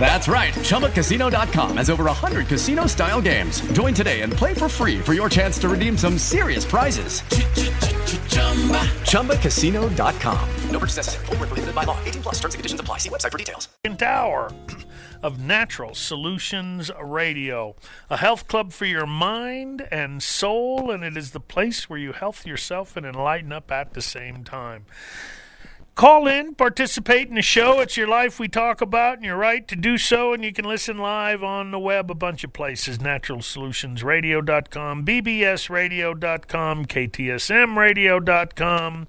That's right. ChumbaCasino.com has over 100 casino style games. Join today and play for free for your chance to redeem some serious prizes. ChumbaCasino.com. No purchase necessary. Full prohibited by law. 18 plus terms and conditions apply. See website for details. Tower of Natural Solutions Radio, a health club for your mind and soul, and it is the place where you health yourself and enlighten up at the same time. Call in, participate in the show. It's your life we talk about, and you're right to do so. And you can listen live on the web a bunch of places naturalsolutionsradio.com, bbsradio.com, ktsmradio.com.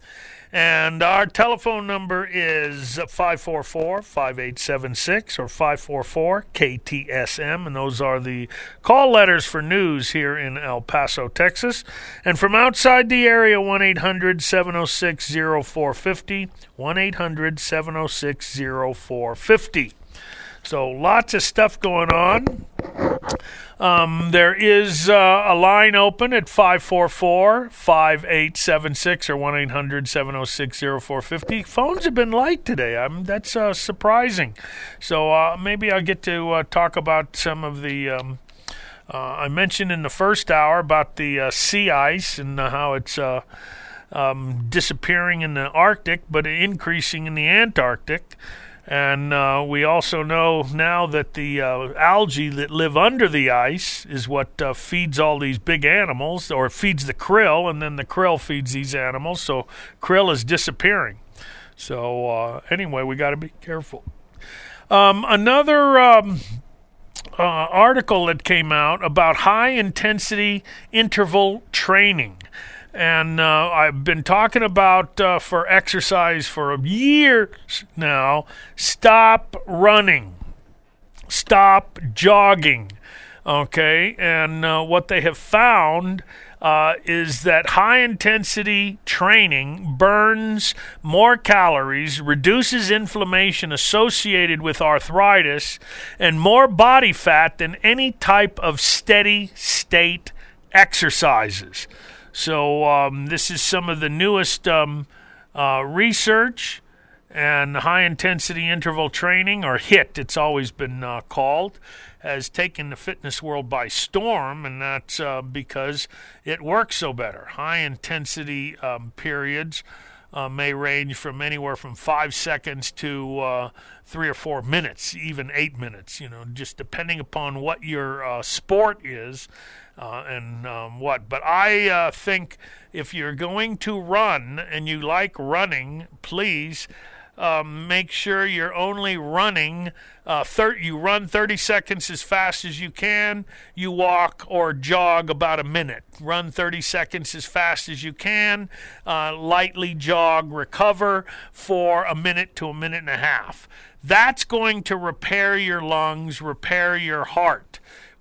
And our telephone number is 544 5876 or 544 KTSM. And those are the call letters for news here in El Paso, Texas. And from outside the area, 1 800 706 0450. 1 800 706 0450. So lots of stuff going on. Um, there is uh, a line open at 544 5876 or 1 800 706 0450. Phones have been light today. I'm, that's uh, surprising. So uh, maybe I'll get to uh, talk about some of the. Um, uh, I mentioned in the first hour about the uh, sea ice and how it's. Um, disappearing in the Arctic, but increasing in the Antarctic. And uh, we also know now that the uh, algae that live under the ice is what uh, feeds all these big animals, or feeds the krill, and then the krill feeds these animals. So krill is disappearing. So uh, anyway, we got to be careful. Um, another um, uh, article that came out about high intensity interval training and uh, I've been talking about uh, for exercise for years now. Stop running, stop jogging. Okay, and uh, what they have found uh, is that high intensity training burns more calories, reduces inflammation associated with arthritis, and more body fat than any type of steady state exercises. So um, this is some of the newest um, uh, research and high intensity interval training, or HIIT, it's always been uh, called, has taken the fitness world by storm, and that's uh, because it works so better. High intensity um, periods. Uh, may range from anywhere from five seconds to uh, three or four minutes, even eight minutes, you know, just depending upon what your uh, sport is uh, and um, what. But I uh, think if you're going to run and you like running, please um, make sure you're only running. Uh, thir- you run 30 seconds as fast as you can. You walk or jog about a minute. Run 30 seconds as fast as you can. Uh, lightly jog, recover for a minute to a minute and a half. That's going to repair your lungs, repair your heart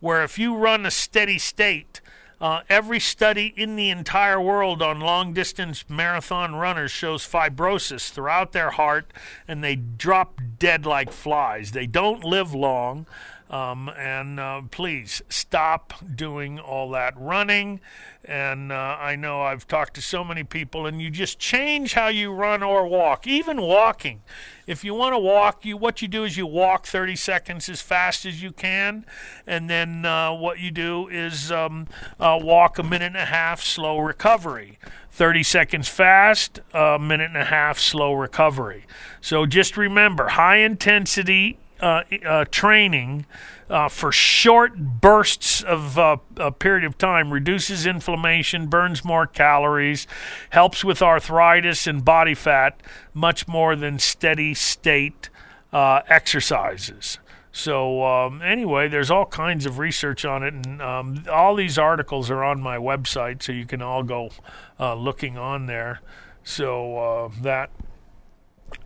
where if you run a steady state, uh, every study in the entire world on long distance marathon runners shows fibrosis throughout their heart and they drop dead like flies. They don't live long. Um, and uh, please stop doing all that running. And uh, I know I've talked to so many people, and you just change how you run or walk, even walking. If you want to walk, you what you do is you walk 30 seconds as fast as you can, and then uh, what you do is um, uh, walk a minute and a half, slow recovery. 30 seconds fast, a minute and a half, slow recovery. So just remember high intensity uh, uh, training uh, for short bursts of uh, a period of time reduces inflammation, burns more calories, helps with arthritis and body fat much more than steady state uh, exercises. So um, anyway, there's all kinds of research on it, and um, all these articles are on my website, so you can all go uh, looking on there. So that,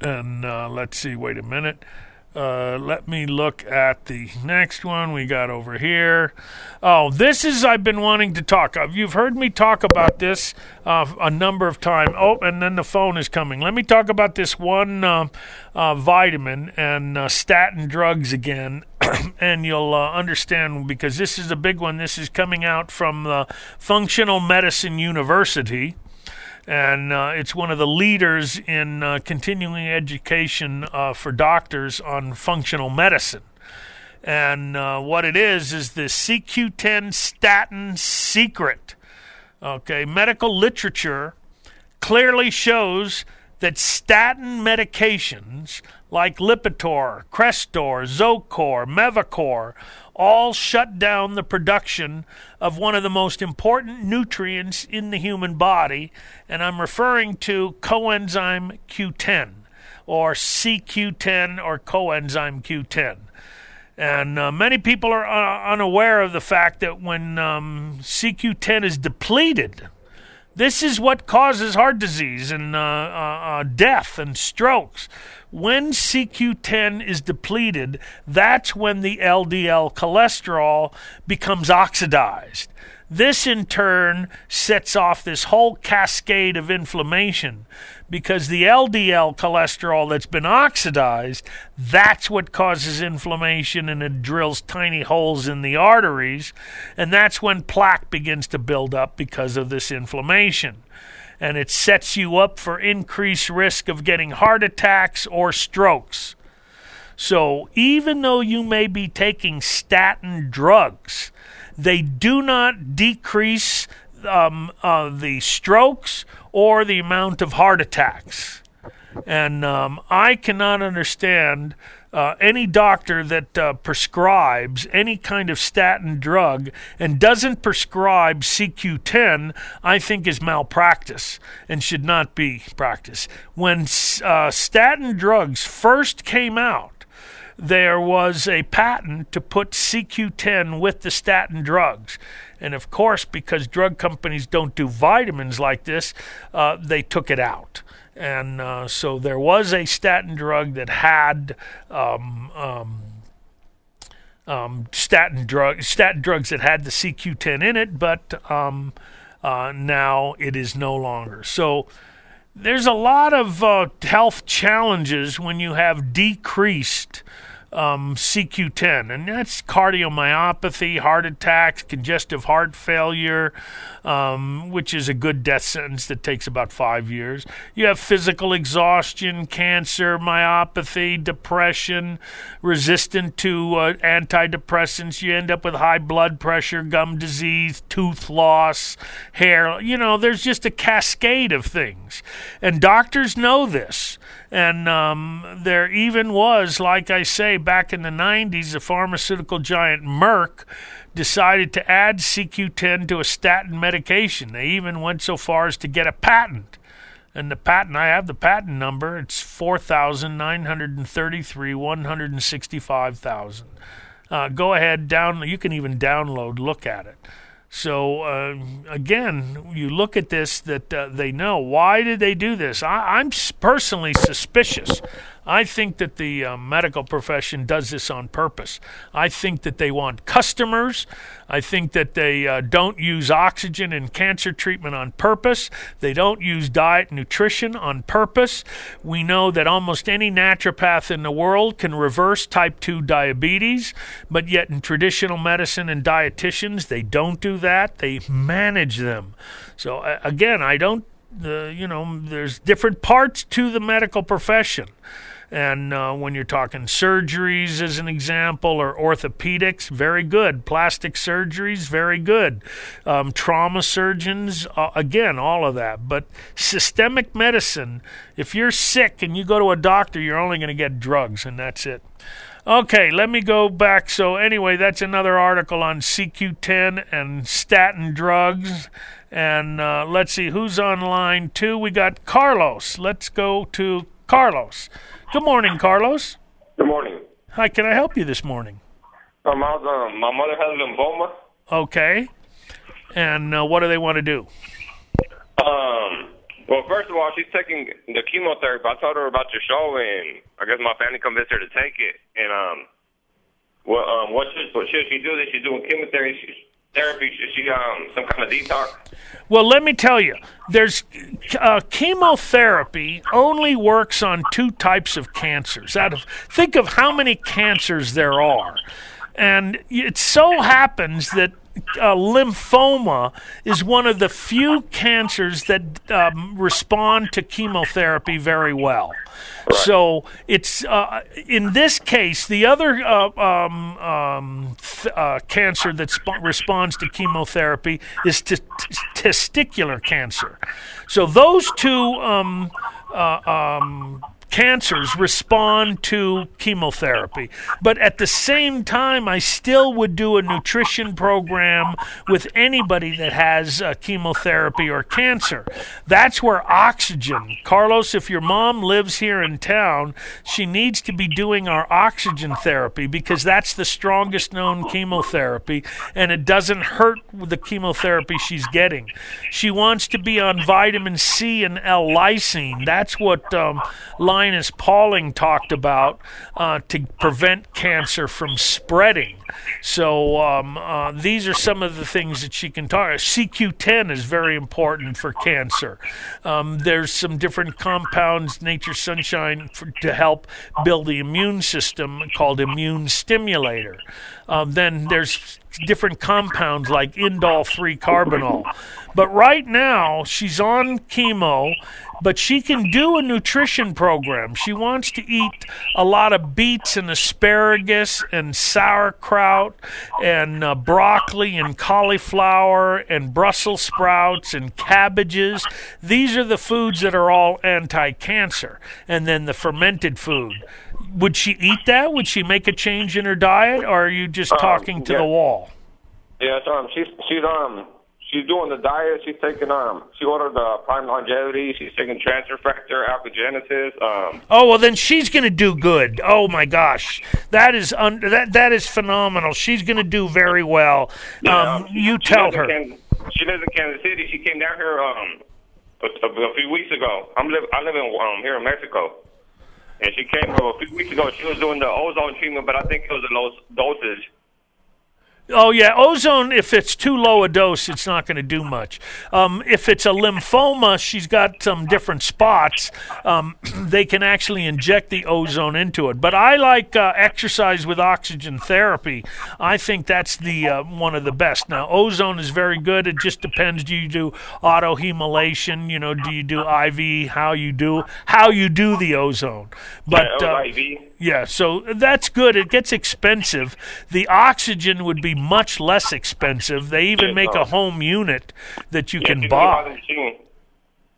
and let's see. Wait a minute. Uh, let me look at the next one we got over here. Oh, this is I've been wanting to talk. You've heard me talk about this uh, a number of times. Oh, and then the phone is coming. Let me talk about this one uh, uh vitamin and uh, statin drugs again, and you'll understand because this is a big one. This is coming out from the Functional Medicine University and uh, it's one of the leaders in uh, continuing education uh, for doctors on functional medicine. And uh, what it is is the CoQ10 statin secret. Okay, medical literature clearly shows that statin medications like Lipitor, Crestor, Zocor, Mevacor all shut down the production of one of the most important nutrients in the human body, and I'm referring to coenzyme Q10 or CoQ10 or coenzyme Q10. And uh, many people are uh, unaware of the fact that when um, CoQ10 is depleted, this is what causes heart disease and uh, uh, uh death and strokes when CoQ10 is depleted, that's when the LDL cholesterol becomes oxidized. This in turn sets off this whole cascade of inflammation because the LDL cholesterol that's been oxidized, that's what causes inflammation and it drills tiny holes in the arteries. And that's when plaque begins to build up because of this inflammation and it sets you up for increased risk of getting heart attacks or strokes. So, even though you may be taking statin drugs, they do not decrease um, uh, the strokes or the amount of heart attacks. And um, I cannot understand uh, any doctor that uh, prescribes any kind of statin drug and doesn't prescribe CoQ10, I think is malpractice and should not be practiced. When uh, statin drugs first came out, there was a patent to put CoQ10 with the statin drugs. And of course, because drug companies don't do vitamins like this, uh, they took it out and uh, so there was a statin drug that had um, um, um, statin drug statin drugs that had the CoQ10 in it, but um, uh, now it is no longer. So there's a lot of uh, health challenges when you have decreased um, CoQ10, and that's cardiomyopathy, heart attacks, congestive heart failure, um, which is a good death sentence that takes about five years. You have physical exhaustion, cancer, myopathy, depression, resistant to uh, antidepressants. You end up with high blood pressure, gum disease, tooth loss, hair. You know, there's just a cascade of things. And doctors know this. And um, there even was, like I say, back in the 90s, the pharmaceutical giant Merck decided to add CoQ10 to a statin medication. They even went so far as to get a patent. And the patent, I have the patent number. It's 4,933, 165,000. Uh, go ahead, down. You can even download, look at it. So uh, again, you look at this that uh, they know. Why did they do this? I, am personally suspicious I think that the uh, medical profession does this on purpose. I think that they want customers. I think that they uh, don't use oxygen in cancer treatment on purpose. They don't use diet and nutrition on purpose. We know that almost any naturopath in the world can reverse type 2 diabetes, but yet in traditional medicine and dietitians, they don't do that. They manage them. So, uh, again, I don't, uh, you know, there's different parts to the medical profession. And uh, when you're talking surgeries, as an example, or orthopedics, very good. Plastic surgeries, very good. Um, trauma surgeons, uh, again, all of that. But systemic medicine, if you're sick and you go to a doctor, you're only going to get drugs, and that's it. Okay, let me go back. So, anyway, that's another article on CoQ10 and statin drugs. And uh, let's see who's on line two. We got Carlos. Let's go to Carlos. Good morning, Carlos. Good morning. Hi, can I help you this morning? Um, was, um, my mother has lymphoma. Okay. And uh, what do they want to do? Um, Well, first of all, she's taking the chemotherapy. I told her about your show, and I guess my family convinced her to take it. And um, well, um, what should what should she do? That she's doing chemotherapy. She's, therapy. Should she um some kind of detox? Well, let me tell you, there's uh, chemotherapy only works on two types of cancers. Out of think of how many cancers there are, and it so happens that uh, lymphoma is one of the few cancers that um, respond to chemotherapy very well. So it's uh, in this case the other uh, um, um, th- uh, cancer that sp- responds to chemotherapy is t- t- testicular cancer. So those two um, uh, um, cancers respond to chemotherapy. But at the same time, I still would do a nutrition program with anybody that has uh, chemotherapy or cancer. That's where oxygen, Carlos, if your mom lives here in town, she needs to be doing our oxygen therapy because that's the strongest known chemotherapy and it doesn't hurt the chemotherapy she's getting. She wants to be on vitamin C and L lysine. That's what um, Linus Pauling talked about uh, to prevent cancer from spreading. So um, uh, these are some of the things that she can talk. CoQ10 is very important for cancer. Um, there's some different compounds, Nature Sunshine, for, to help build the immune system called immune stimulator. Um, then there's different compounds like indole 3 carbinol. But right now, she's on chemo, but she can do a nutrition program. She wants to eat a lot of beets and asparagus and sauerkraut and uh, broccoli and cauliflower and Brussels sprouts and cabbages. These are the foods that are all anti cancer. And then the fermented food. Would she eat that? Would she make a change in her diet, or are you just talking to yeah. the wall? Yeah, um, she's she's um she's doing the diet. She's taking um she ordered the Prime Longevity. She's taking Transfer Factor, Alkagenesis. Um, Oh well, then she's going to do good. Oh my gosh, that is un- that that is phenomenal. She's going to do very well. Um, um, you she tell her. Kansas, she lives in Kansas City. She came down here um a, a, a few weeks ago. I'm live I live in um here in Mexico. And she came a few weeks ago. She was doing the ozone treatment, but I think it was a low dosage. Oh yeah, ozone. If it's too low a dose, it's not going to do much. Um, if it's a lymphoma, she's got some different spots. Um, they can actually inject the ozone into it. But I like uh, exercise with oxygen therapy. I think that's the uh, one of the best. Now, ozone is very good. It just depends. Do you do auto hemolation? You know, do you do IV? How you do how you do the ozone? But Yeah, uh, IV. Yeah, so that's good. It gets expensive. The oxygen would be much less expensive. They even make a home unit that you can buy buy. the machine.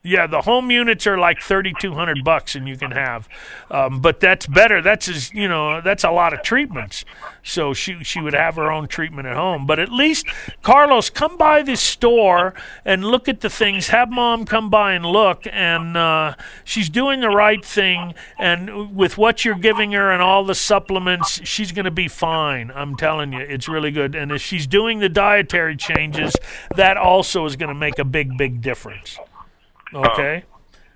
Yeah, the home units are like thirty two hundred bucks, and you can have. Um, but that's better. That's as you know, that's a lot of treatments. So she she would have her own treatment at home. But at least Carlos, come by this store and look at the things. Have mom come by and look, and uh, she's doing the right thing. And with what you're giving her and all the supplements, she's going to be fine. I'm telling you, it's really good. And if she's doing the dietary changes, that also is going to make a big big difference. Okay.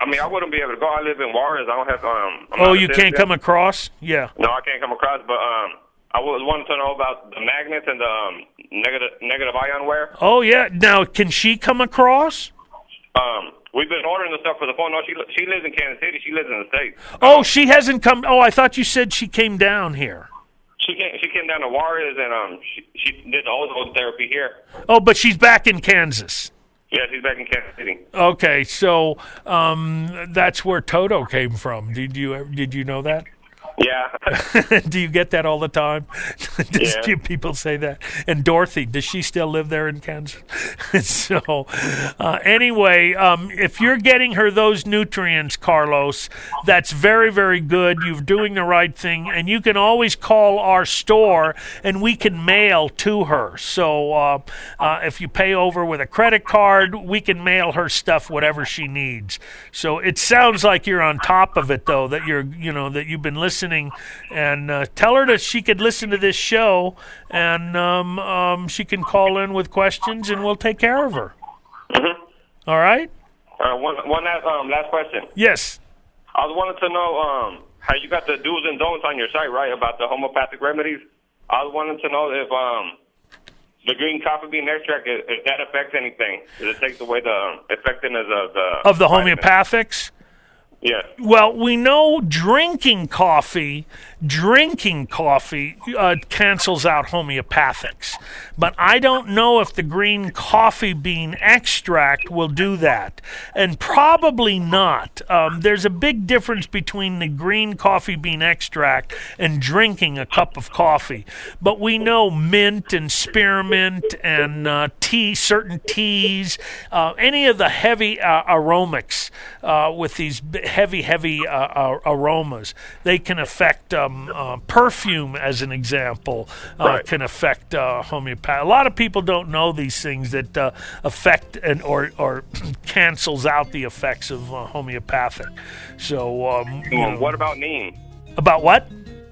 I mean, I wouldn't be able to go. I live in Juarez. I don't have um. I'm Oh, you can't come across? Yeah. No, I can't come across. But um, I was wanting to know about the magnets and the um, negative negative ion wear. Oh, yeah. Now, can she come across? Um, we've been ordering the stuff for the phone. No, she she lives in Kansas City. She lives in the state. Oh, she hasn't come. Oh, I thought you said she came down here. She came she came down to Juarez and um she, she did the ozone therapy here. Oh, but she's back in Kansas. Yeah, he's back in Kansas City. Okay, so um, that's where Toto came from. Did you did you know that? Yeah. do you get that all the time? Does Yeah. do people say that? And Dorothy, does she still live there in Kansas? so, uh, anyway, um, if you're getting her those nutrients, Carlos, that's very, very good. You're doing the right thing, and you can always call our store, and we can mail to her. So, uh, uh, if you pay over with a credit card, we can mail her stuff, whatever she needs. So, it sounds like you're on top of it, though. That you're, you know, that you've been listening, and uh, tell her that she could listen to this show, and um, um, she can call in with questions, and we'll take care of her. All right. Uh, one one last um last question. Yes. I was wanting to know um how you got the do's and don'ts on your site, right, about the homeopathic remedies. I was wanting to know if um the green coffee bean extract if, if that affects anything. Does it take away the um, effectiveness of the Of the homeopathics? Yes. Well, we know drinking coffee, drinking coffee uh, cancels out homeopathics, but I don't know if the green coffee bean extract will do that, and probably not. Um, there's a big difference between the green coffee bean extract and drinking a cup of coffee, but we know mint and spearmint and uh, tea, certain teas, uh, any of the heavy uh, aromatic uh, with these heavy, heavy uh, uh, aromas. They can affect um, uh, perfume, as an example, uh, Right. can affect uh, homeopathy. A lot of people don't know these things that uh, affect and or or cancels out the effects of uh, homeopathic. So, um, Um, know- what about neem? about what?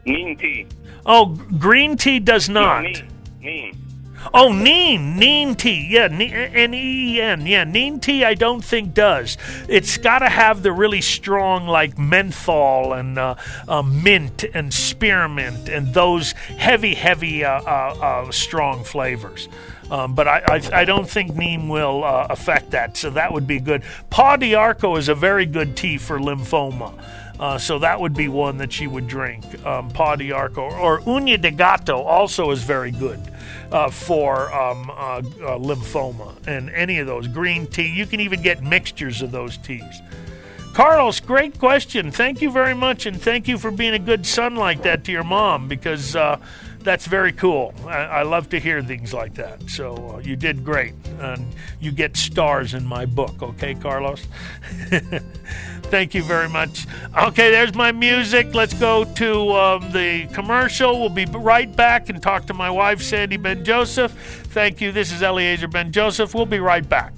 Neem tea. Oh, green tea does not. No, neem. Neem. Oh, neem, neem tea. Yeah, N E E N. Yeah, neem tea. I don't think does. It's got to have the really strong, like menthol and uh, uh, mint and spearmint and those heavy, heavy, uh, uh, uh, strong flavors. Um, but I, I, I don't think neem will uh, affect that. So that would be good. Pau d'Arco is a very good tea for lymphoma. Uh, so that would be one that she would drink. Um, Pau d'Arco or Uña de Gato also is very good uh, for um, uh, uh, lymphoma. And any of those green tea, you can even get mixtures of those teas. Carlos, great question. Thank you very much, and thank you for being a good son like that to your mom because uh, that's very cool. I, I love to hear things like that. So uh, you did great, and you get stars in my book. Okay, Carlos. Thank you very much. Okay, there's my music. Let's go to um, the commercial. We'll be right back and talk to my wife, Sandy Ben Joseph. Thank you. This is Eliezer Ben Joseph. We'll be right back.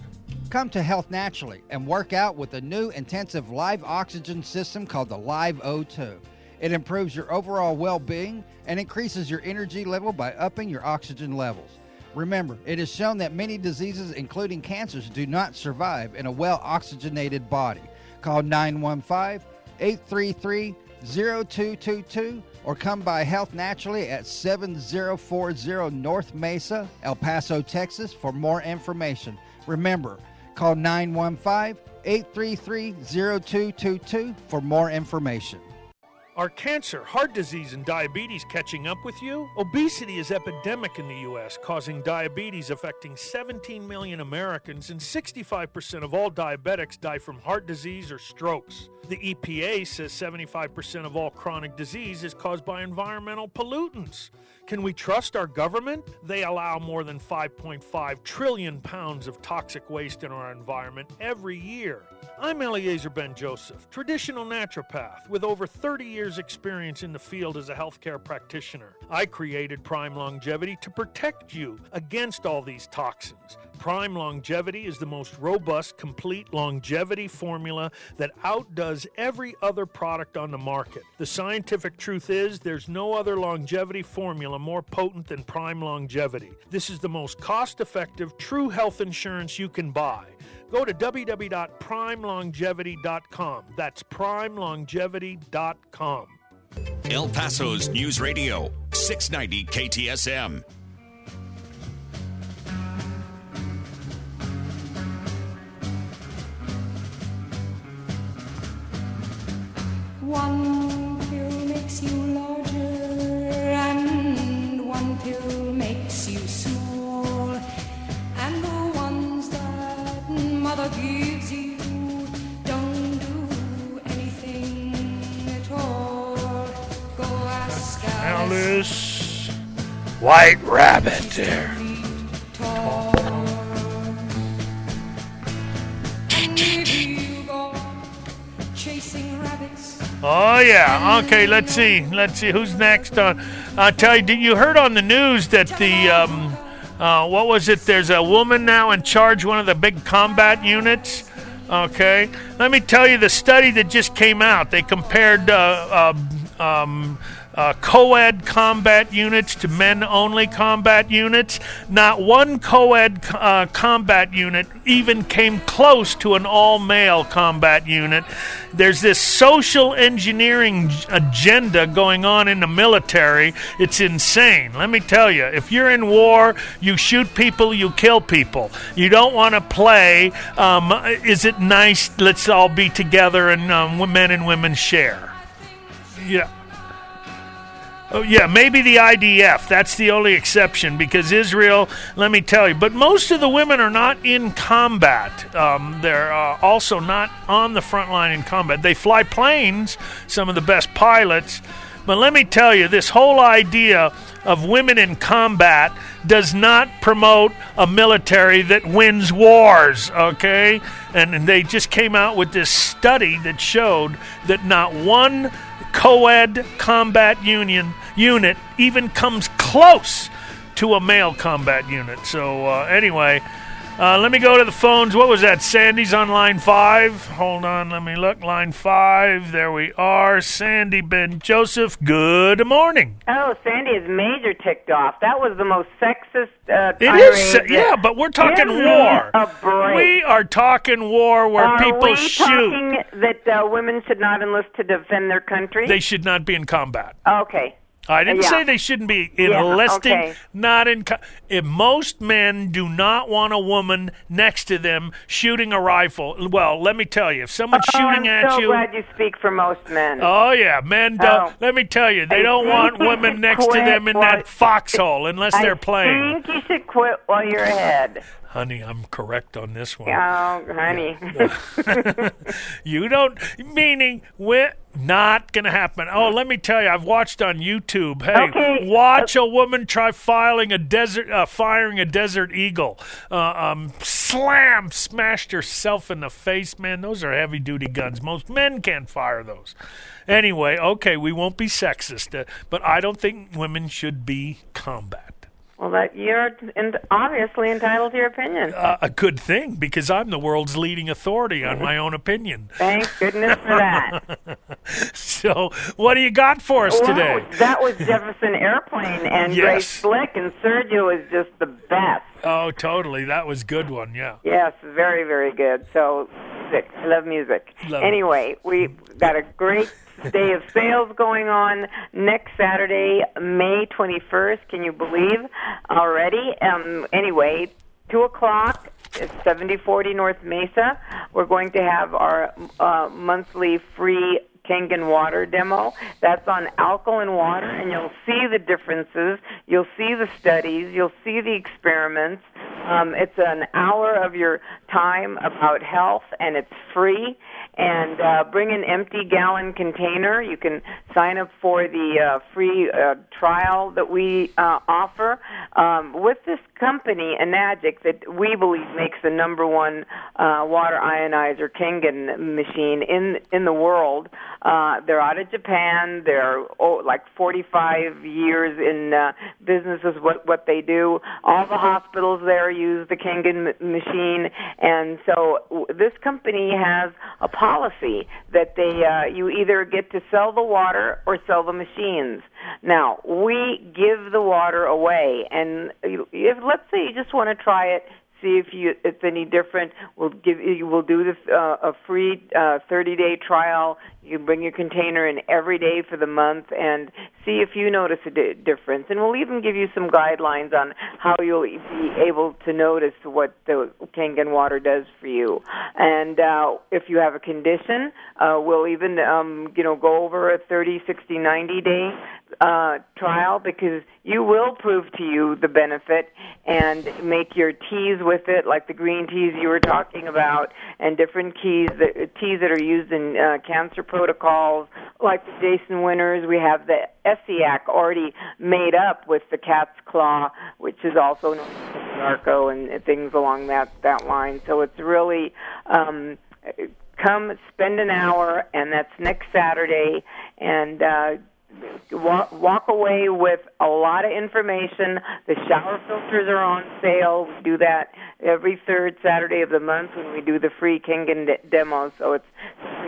Come to Health Naturally and work out with a new intensive live oxygen system called the Live O2. It improves your overall well being and increases your energy level by upping your oxygen levels. Remember, it is shown that many diseases, including cancers, do not survive in a well oxygenated body. Call 915 833 0222 or come by Health Naturally at 7040 North Mesa, El Paso, Texas for more information. Remember, call 915 833 0222 for more information. Are cancer, heart disease, and diabetes catching up with you? Obesity is epidemic in the U.S., causing diabetes affecting 17 million Americans, and 65% of all diabetics die from heart disease or strokes. The EPA says 75% of all chronic disease is caused by environmental pollutants. Can we trust our government? They allow more than 5.5 trillion pounds of toxic waste in our environment every year. I'm Eliezer Ben Joseph, traditional naturopath with over 30 years' experience in the field as a healthcare practitioner. I created Prime Longevity to protect you against all these toxins. Prime Longevity is the most robust, complete longevity formula that outdoes every other product on the market. The scientific truth is there's no other longevity formula more potent than Prime Longevity. This is the most cost effective, true health insurance you can buy. Go to www.primelongevity.com. That's primelongevity.com. El Paso's News Radio, 690 KTSM. One pill makes you larger, and one pill this white rabbit there. Oh yeah. Okay. Let's see. Let's see who's next. On I tell you, did you heard on the news that the um, uh, what was it? There's a woman now in charge one of the big combat units. Okay. Let me tell you the study that just came out. They compared uh, uh, um, uh, uh, co-ed combat units to men-only combat units. Not one co-ed uh, combat unit even came close to an all-male combat unit. There's this social engineering agenda going on in the military. It's insane. Let me tell you, if you're in war, you shoot people, you kill people. You don't want to play. Um, is it nice? Let's all be together and um, men and women share. Yeah. Oh, yeah, maybe the IDF. That's the only exception because Israel, let me tell you. But most of the women are not in combat. Um, they're uh, also not on the front line in combat. They fly planes, some of the best pilots. But let me tell you, this whole idea of women in combat does not promote a military that wins wars, okay? And, and they just came out with this study that showed that not one co-ed combat union unit even comes close to a male combat unit. So uh, anyway, uh, let me go to the phones. What was that? Sandy's on line five. Hold on, let me look. Line five. There we are. Sandy Ben Joseph. Good morning. Oh, Sandy is major ticked off. That was the most sexist. Uh, It is, yeah, but we're talking war. We are talking war where Are people we shoot. talking that uh, women should not enlist to defend their country? They should not be in combat. okay. I didn't Yeah. say they shouldn't be Yeah, enlisting, okay. not in. Co- if most men do not want a woman next to them shooting a rifle, well, let me tell you, if someone's oh, shooting I'm at so you, glad you speak for most men. oh yeah, men don't. Oh. Let me tell you, they I don't want women next to them in that foxhole unless I they're playing. I think you should quit while you're ahead. Honey, I'm correct on this one. Oh, honey. you don't meaning we're not gonna happen. Oh, let me tell you, I've watched on YouTube. Hey, Okay. watch a woman try filing a desert, uh, firing a desert eagle. Uh, um, slam, smashed herself in the face. Man, those are heavy duty guns. Most men can't fire those. Anyway, okay, we won't be sexist, uh, but I don't think women should be combat. Well, that you're in, obviously entitled to your opinion. Uh, a good thing because I'm the world's leading authority on my own opinion. Thank goodness for that. So, what do you got for us today? That was Jefferson Airplane and Yes. Grace Slick, and Sergio is just the best. Oh, totally. That was a good one. Yeah. Yes, very, very good. So, music. I love music. Love it. anyway, we got a great day of sales going on next Saturday, May 21st. Can you believe already? Um, anyway, 2 o'clock. It's 7040 North Mesa. We're going to have our uh, monthly free Kangen water demo. That's on alkaline water, and you'll see the differences. You'll see the studies. You'll see the experiments. Um, it's an hour of your time about health, and it's free. And uh, bring an empty gallon container. You can sign up for the uh, free uh, trial that we uh, offer um, with this company, Enagic, that we believe makes the number one uh, water ionizer Kangen machine in in the world. Uh, they're out of Japan. They're oh, like 45 years in uh, business is what what they do. All the hospitals there use the Kangen m- machine, and so w- this company has a policy that they uh, you either get to sell the water or sell the machines. Now we give the water away, and if let's say you just want to try it see if you it's any different. We'll give you we'll do this uh, a free uh, 30 day trial. You bring your container in every day for the month and see if you notice a di- difference. And we'll even give you some guidelines on how you'll be able to notice what the Kangen water does for you. And uh, if you have a condition, uh, we'll even um, you know go over a 30, 60, 90 day uh, trial because you will prove to you the benefit and make your teas with it, like the green teas you were talking about, and different keys that, teas that are used in uh, cancer protocols, like the Jason Winters. We have the Essiac already made up with the cat's claw, which is also known as Narco and things along that that line. So it's really. Um, Come spend an hour, and that's next Saturday, and uh, walk, walk away with a lot of information. The shower filters are on sale. We do that every third Saturday of the month when we do the free Kangen de- demos. So it's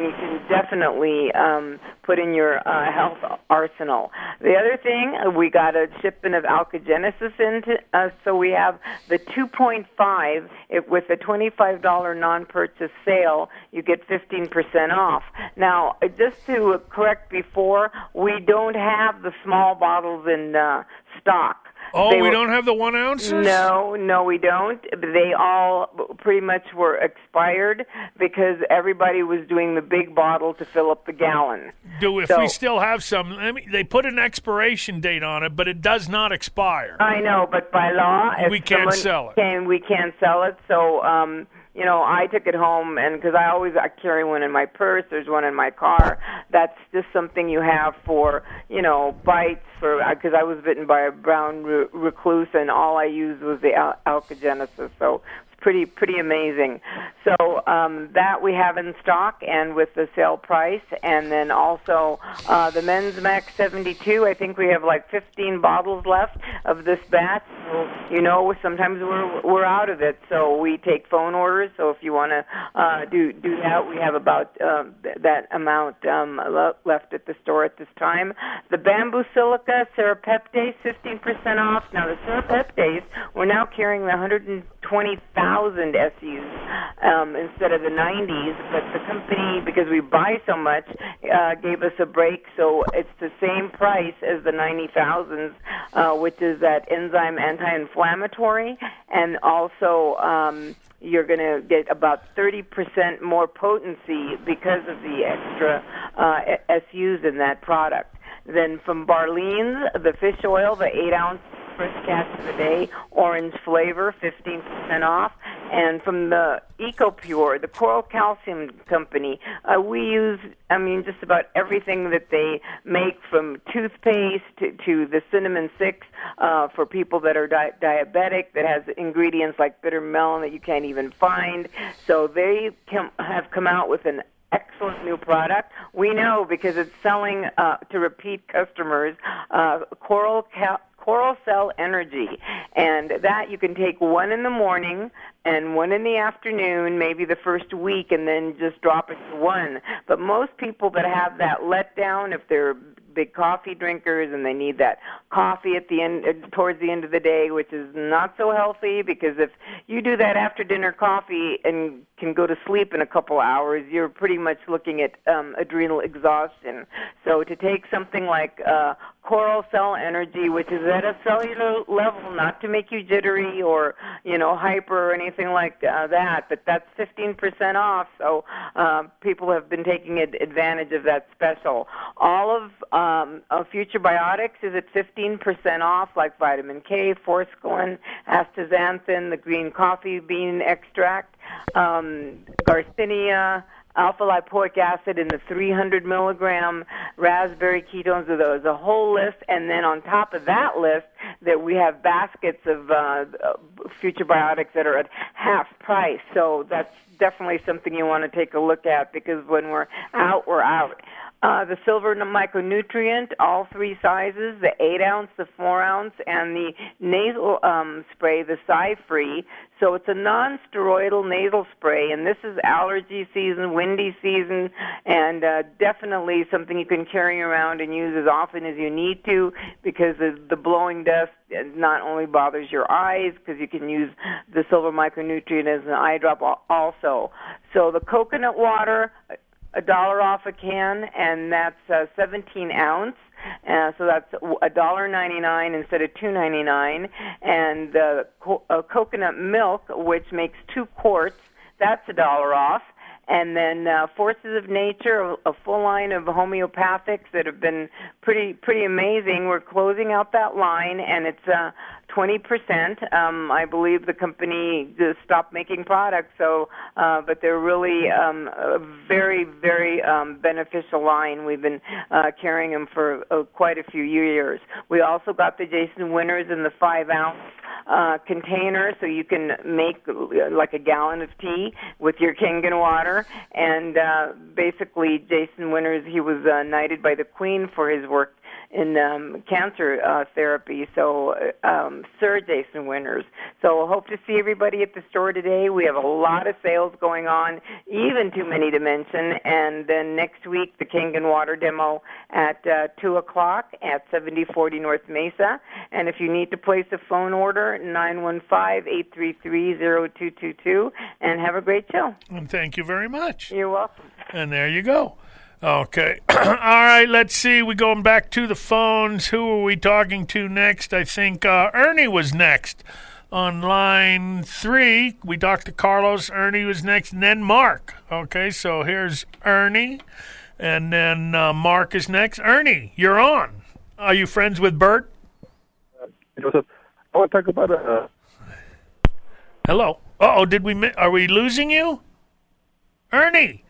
you can definitely um, put in your uh, health arsenal. The other thing, uh, we got a shipment of Alkagenesis into uh, so we have the 2.5. It, with a $25 non-purchase sale, you get 15% off. Now, uh, just to correct before, we don't have the small bottles in uh, stock. Oh, we were- don't have the one ounces. no, no, we don't. They all pretty much were expired because everybody was doing the big bottle to fill up the gallon. Do if So- we still have some? I mean, they put an expiration date on it, but it does not expire. I know, but by law, We can't someone sell it. Can we can't sell it? So, um, you know, I took it home, and because I always I carry one in my purse, there's one in my car. That's just something you have for, you know, bites. For because uh, I was bitten by a brown re- recluse, and all I used was the al- alkagenesis. So pretty pretty amazing. So um, that we have in stock and with the sale price, and then also uh, the men's Max 72. I think we have like 15 bottles left of this batch. You know, sometimes we're we're out of it, so we take phone orders. So if you want to uh, do do that, we have about uh, that amount um, left at the store at this time. The bamboo silica serrapeptase 15% off. Now the serrapeptase, we're now carrying the 120,000 SUs um, instead of the 90s, but the company, because we buy so much, uh, gave us a break, so it's the same price as the 90,000s, uh, which is that enzyme anti-inflammatory, and also um, you're going to get about 30% more potency because of the extra uh, SUs in that product. Then from Barlean's, the fish oil, the 8 ounce first cast of the day, orange flavor, 15% off. And from the EcoPure, the Coral Calcium Company, uh, we use, I mean, just about everything that they make from toothpaste to, to the cinnamon six uh, for people that are di- diabetic, that has ingredients like bitter melon that you can't even find. So they com- have come out with an excellent new product. We know because it's selling uh, to repeat customers. Uh, Coral Cal- Coral Cell Energy, and that you can take one in the morning and one in the afternoon, maybe the first week, and then just drop it to one. But most people that have that letdown, if they're big coffee drinkers and they need that coffee at the end uh, towards the end of the day which is not so healthy because if you do that after dinner coffee and can go to sleep in a couple hours you're pretty much looking at um, adrenal exhaustion so to take something like uh, coral cell energy which is at a cellular level not to make you jittery or you know hyper or anything like uh, that but that's 15% off so uh, people have been taking ad- advantage of that special. All of um, uh, Futurebiotics is at 15% off, like vitamin K, forskolin, astaxanthin, the green coffee bean extract, um, garcinia, alpha lipoic acid in the 300 milligram, raspberry ketones. So There's a whole list, and then on top of that list, that we have baskets of uh, Futurebiotics that are at half price. So that's definitely something you want to take a look at because when we're out, we're out. Uh, the silver micronutrient, all three sizes, the 8 ounce, the 4 ounce, and the nasal um, spray, the Cy-Free. So it's a non-steroidal nasal spray, and this is allergy season, windy season, and uh, definitely something you can carry around and use as often as you need to because the, the blowing dust not only bothers your eyes because you can use the silver micronutrient as an eye drop also. So the coconut water, a dollar off a can, and that's uh, 17 ounce. Uh, so that's a dollar ninety nine instead of two ninety nine, and uh, co- uh, coconut milk, which makes two quarts, that's a dollar off. And then uh, Forces of Nature, a, a full line of homeopathics that have been pretty pretty amazing. We're closing out that line, and it's uh, 20%. Um, I believe the company just stopped making products, so uh, but they're really um, a very very um, beneficial line. We've been uh, carrying them for uh, quite a few years. We also got the Jason Winters in the five ounce uh, container, so you can make uh, like a gallon of tea with your Kangen water. And uh, basically, Jason Winters, he was uh, knighted by the Queen for his work in um, cancer uh, therapy. So, um, Sir Jason Winters. So, hope to see everybody at the store today. We have a lot of sales going on, even too many to mention. And then next week, the Kangen Water demo at uh, two o'clock at seventy forty North Mesa. And if you need to place a phone order, nine one five eight three three zero two two two. And have a great show. And thank you very much. You're welcome. And there you go. Okay. All right, let's see. We're going back to the phones. Who are we talking to next? I think uh, Ernie was next on line three. We talked to Carlos. Ernie was next, and then Mark. Okay, so here's Ernie, and then uh, Mark is next. Ernie, you're on. Are you friends with Bert? Joseph, I want to talk about uh, Hello. Uh oh, did we? Mi- are we losing you, Ernie?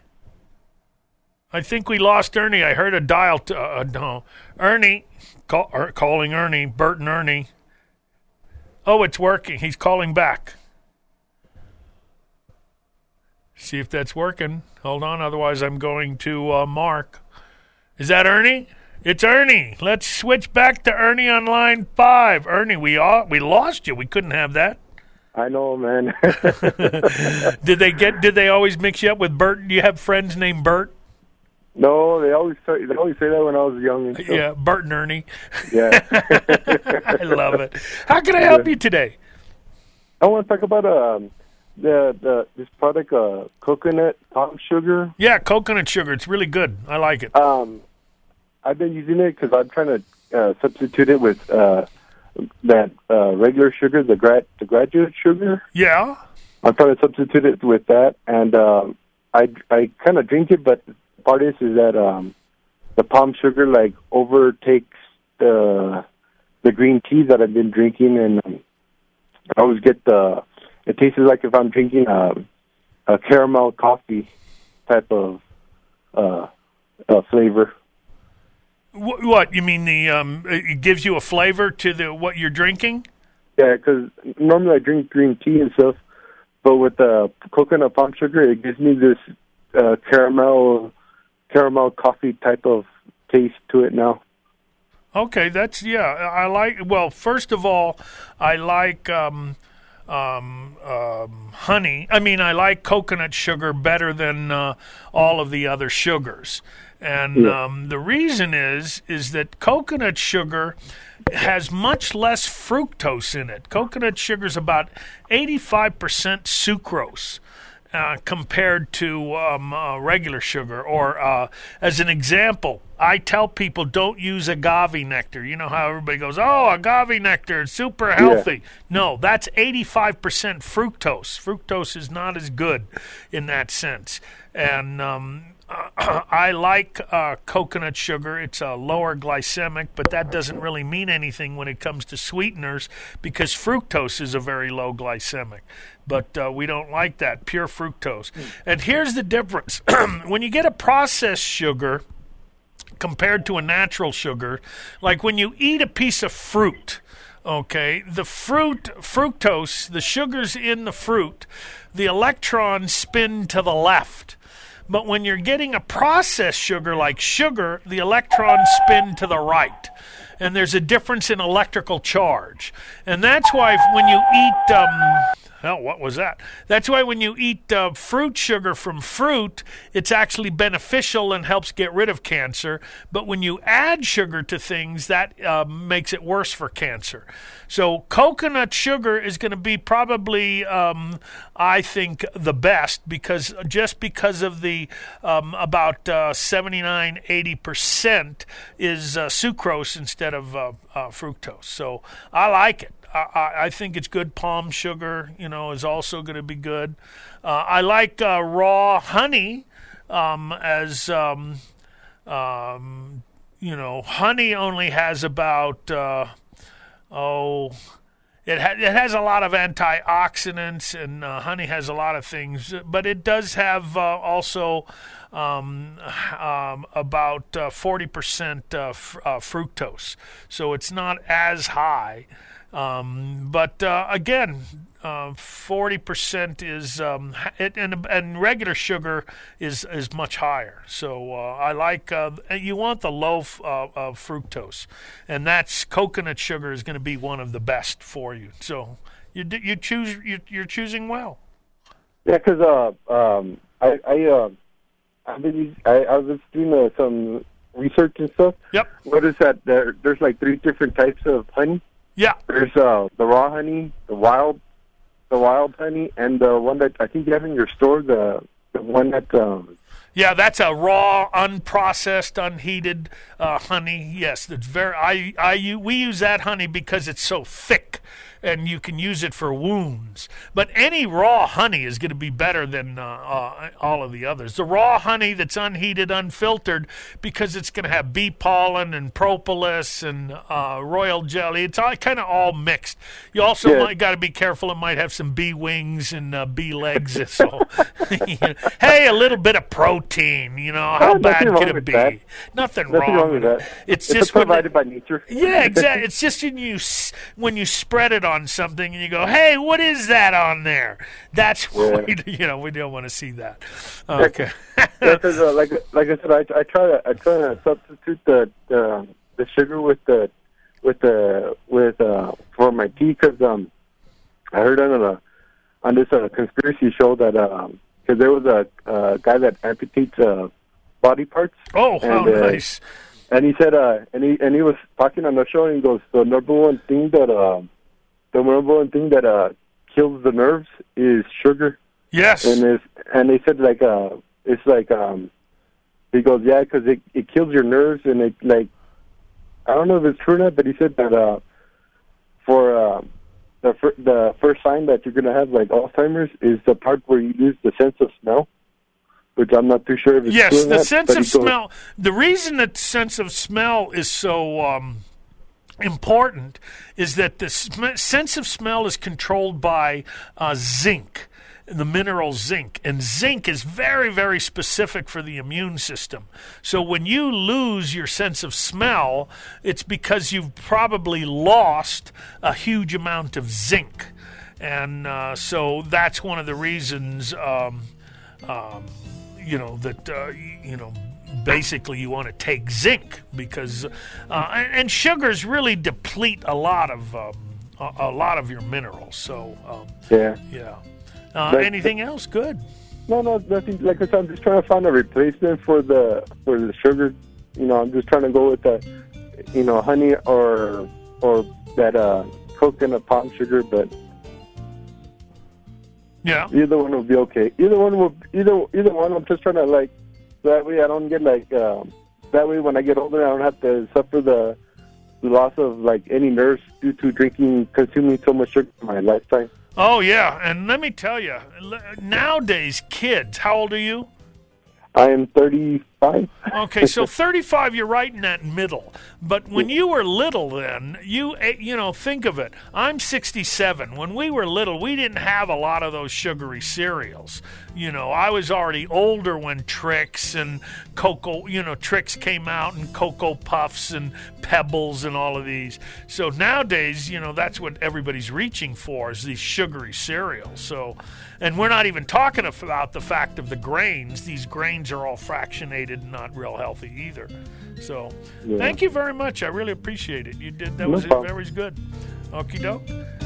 I think we lost Ernie. I heard a dial. T- uh, no, Ernie, call, er, calling Ernie. Bert and Ernie. Oh, it's working. He's calling back. See if that's working. Hold on. Otherwise, I'm going to uh, Mark. Is that Ernie? It's Ernie. Let's switch back to Ernie on line five. Ernie, we all, we lost you. We couldn't have that. I know, man. Did they get? Did they always mix you up with Bert? Do you have friends named Bert? No, they always say, they always say that when I was young. And. Yeah, Bert and Ernie. yeah. I love it. How can I help you today? I want to talk about um the the this product uh coconut palm sugar. Yeah, coconut sugar. It's really good. I like it. Um, I've been using it because I'm trying to uh, substitute it with uh that uh regular sugar, the grad the graduate sugar. Yeah. I'm trying to substitute it with that, and um, I I kind of drink it, but part is is that um, the palm sugar like overtakes the the green tea that I've been drinking, and um, I always get the it tastes like if I'm drinking um, a caramel coffee type of uh, uh, flavor. Wh- What you mean? The um, it gives you a flavor to the what you're drinking. Yeah, because normally I drink green tea and stuff, but with the coconut palm sugar, it gives me this uh, caramel caramel coffee type of taste to it now. Okay, that's yeah. I like. Well, first of all, I like um, um, um, honey. I mean, I like coconut sugar better than uh, all of the other sugars, and Yeah. um, the reason is is that coconut sugar has much less fructose in it. Coconut sugar is about eighty-five percent sucrose. Uh, compared to um, uh, regular sugar. Or, uh, as an example, I tell people don't use agave nectar. You know how everybody goes, oh, agave nectar, it's super healthy. No, that's 85% fructose. Fructose is not as good in that sense. And um, I like uh, coconut sugar. It's a lower glycemic, but that doesn't really mean anything when it comes to sweeteners because fructose is a very low glycemic. But uh, we don't like that, pure fructose. And here's the difference when you get a processed sugar, compared to a natural sugar. Like when you eat a piece of fruit, okay, the fruit, fructose, the sugars in the fruit, the electrons spin to the left. But when you're getting a processed sugar like sugar, the electrons spin to the right. And there's a difference in electrical charge. And that's why when you eat um, Hell, what was that? That's why when you eat uh, fruit sugar from fruit, it's actually beneficial and helps get rid of cancer. But when you add sugar to things, that uh, makes it worse for cancer. So coconut sugar is going to be probably, um, I think, the best because just because of the um, about uh, 79, 80 percent is uh, sucrose instead of uh, uh, fructose. So I like it. I, I- think it's good. Palm sugar, you know, is also going to be good. Uh, I like uh, raw honey um, as, um, um, you know, honey only has about, uh, oh, it, ha- it has a lot of antioxidants, and uh, honey has a lot of things, but it does have uh, also um, um, about uh, 40% uh, fr- uh, fructose. So it's not as high. Um, but uh, again, uh, forty percent is um, it, and and regular sugar is is much higher. So uh, I like uh, you want the low f- uh, uh, fructose, and that's coconut sugar is going to be one of the best for you. So you you choose you, you're choosing well. Yeah, because uh, um, I I uh, I've been I, I was doing uh, some research and stuff. Yep. Notice that there there's like three different types of honey. Yeah. There's uh the raw honey, the wild, the wild honey, and the one that I think you have in your store. The the one that um Yeah, that's a raw, unprocessed, unheated uh, honey. Yes, that's very. I, I, we use that honey because it's so thick, and you can use it for wounds. But any raw honey is going to be better than uh, uh, all of the others. The raw honey that's unheated, unfiltered, because it's going to have bee pollen and propolis and uh, royal jelly. It's all kind of all mixed. You also Yeah. might got to be careful. It might have some bee wings and uh, bee legs. So, hey, a little bit of protein. You know how Oh, bad wrong could it be? that. Nothing, nothing wrong with that. It's It's just provided by nature. yeah, exactly. It's just when you when you spread it on something and you go, "Hey, what is that on there?" That's what we, you know we don't want to see that. Okay. yeah, because uh, like like I said, I, I try to I try to substitute the the, the sugar with the with the with uh for my tea because um I heard on a on this uh, conspiracy show that um because there was a uh, guy that amputates uh, body parts. Oh, how and, uh, nice. And he said, uh, and he and he was talking on the show, and he goes, the number one thing that um, the number one thing that uh kills the nerves is sugar. Yes. And it's and they said like uh, it's like um, he goes, yeah, because it it kills your nerves, and it like, I don't know if it's true or not, but he said that uh, for uh, the fir- the first sign that you're gonna have like Alzheimer's is the part where you lose the sense of smell. Which I'm not too sure if it's true Yes, the not, sense of goes- smell. The reason that sense of smell is so um, important is that the sm- sense of smell is controlled by uh, zinc, the mineral zinc, and zinc is very, very specific for the immune system. So when you lose your sense of smell, it's because you've probably lost a huge amount of zinc, and uh, so that's one of the reasons. Um, um, you know that uh, you know basically you want to take zinc because uh, and, sugars really deplete a lot of um, a, a lot of your minerals. So um, Yeah. yeah. Uh, anything else? Good. No, no, nothing. Like I said, I'm just trying to find a replacement for the for the sugar. You know, I'm just trying to go with the, you know, honey or or that uh, coconut palm sugar. But Yeah. either one will be okay. Either one will either either one. I'm just trying to like that way I don't get like um, that way when I get older I don't have to suffer the, loss of like any nerves due to drinking consuming so much sugar in my lifetime. Oh yeah, and let me tell you, nowadays kids, how old are you? I am 35. Okay, so 35, you're right in that middle. But when you were little, then you eh, you know think of it. I'm 67. When we were little, we didn't have a lot of those sugary cereals. You know, I was already older when Trix and Cocoa, you know, Trix came out and Cocoa Puffs and Pebbles and all of these. So nowadays, you know, that's what everybody's reaching for is these sugary cereals. So, and we're not even talking about the fact of the grains. These grains are all fractionated and not real healthy either. So, Yeah. thank you very much. I really appreciate it. You did that No was problem. very good. Okie doke.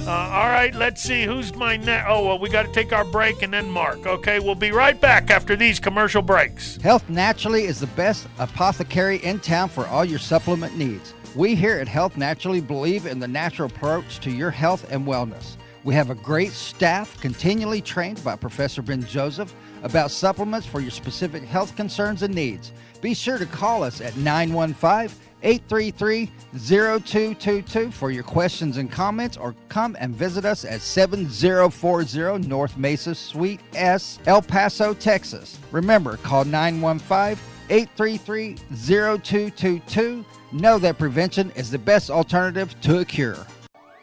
Uh, all right, let's see who's my next. Oh well, we got to take our break and then Mark. Okay, we'll be right back after these commercial breaks. Health Naturally is the best apothecary in town for all your supplement needs. We here at Health Naturally believe in the natural approach to your health and wellness. We have a great staff continually trained by Professor Ben Joseph about supplements for your specific health concerns and needs. Be sure to call us at 915 833 0222 for your questions and comments or come and visit us at 7040 North Mesa Suite S, El Paso, Texas. Remember, call 915 833 0222. Know that prevention is the best alternative to a cure.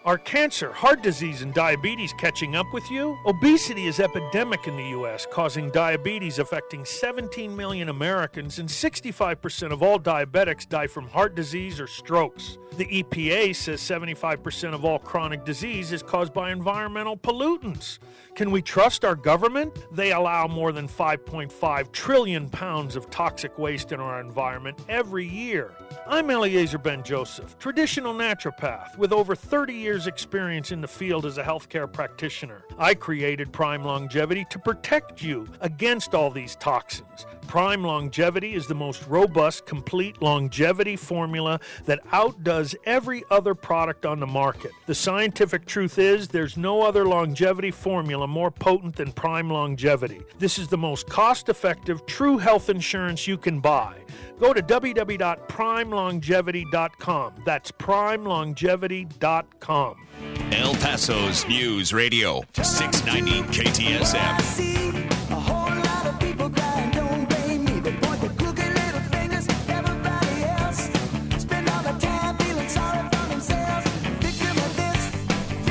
Are cancer, heart disease, and diabetes catching up with you? Obesity is epidemic in the U.S., causing diabetes affecting 17 million Americans, and 65% of all diabetics die from heart disease or strokes. The EPA says 75% of all chronic disease is caused by environmental pollutants. Can we trust our government? They allow more than 5.5 trillion pounds of toxic waste in our environment every year. I'm Eliezer Ben Joseph, traditional naturopath with over 30 years' experience in the field as a healthcare practitioner. I created Prime Longevity to protect you against all these toxins. Prime Longevity is the most robust, complete longevity formula that outdoes every other product on the market. The scientific truth is there's no other longevity formula more potent than Prime Longevity. This is the most cost effective, true health insurance you can buy. Go to www.primelongevity.com. That's primelongevity.com. El Paso's News Radio, 690 KTSM.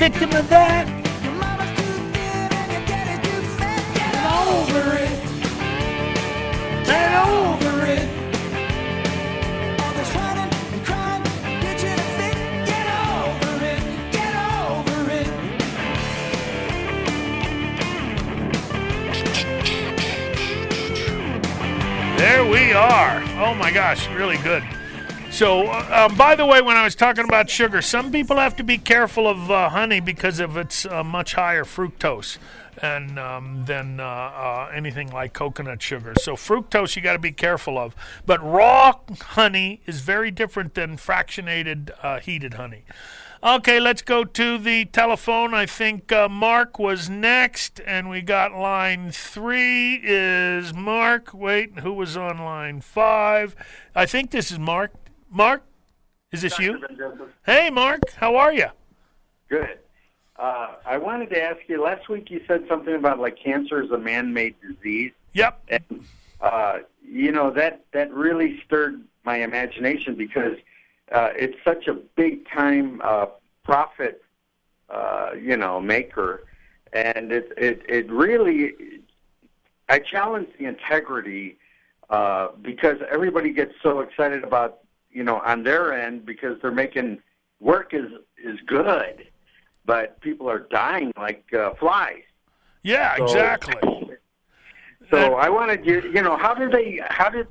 Victim of that. Get over it. Get over it. All this running and crying, bitching and fit. Get over it. Get over it. There we are. Oh my gosh, really good. So, uh, um, by the way, when I was talking about sugar, some people have to be careful of uh, honey because of its uh, much higher fructose and um, than uh, uh, anything like coconut sugar. So, fructose you got to be careful of. But raw honey is very different than fractionated uh, heated honey. Okay, let's go to the telephone. I think Mark was next, and we got line three is Mark. Wait, who was on line five? I think this is Mark. Mark, is this you? Hey, Mark, how are you? Good. Uh, I wanted to ask you. Last week you said something about like cancer is a man-made disease. Yep. And uh, you know that that really stirred my imagination because uh, it's such a big-time uh, profit, uh, you know, maker, and it it it really. I challenge the integrity uh, because everybody gets so excited about you know on their end because they're making work is is good, but people are dying like uh, flies. Yeah, So- exactly. So I wanted you, you know, how did they? How did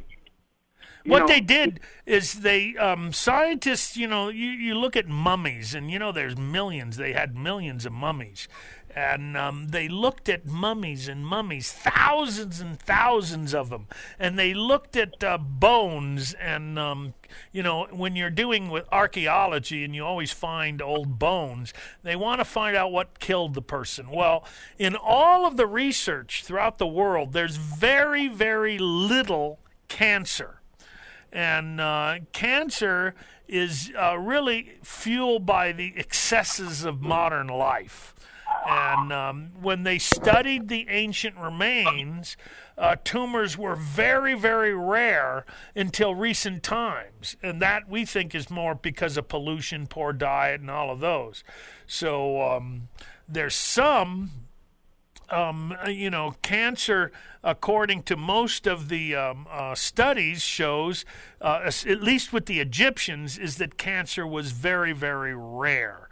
what know, they did is they um, scientists you know you, you look at mummies and you know there's millions they had millions of mummies and um, they looked at mummies and mummies thousands and thousands of them and they looked at uh, bones and um, you know when you're doing with archaeology and you always find old bones they want to find out what killed the person. Well in all of the research throughout the world there's very very little cancer. And uh, cancer is uh, really fueled by the excesses of modern life. And um, when they studied the ancient remains, uh, tumors were very, very rare until recent times. And that we think is more because of pollution, poor diet, and all of those. So um, there's some um, you know, cancer, according to most of the um, uh, studies, shows, uh, at least with the Egyptians, is that cancer was very, very rare.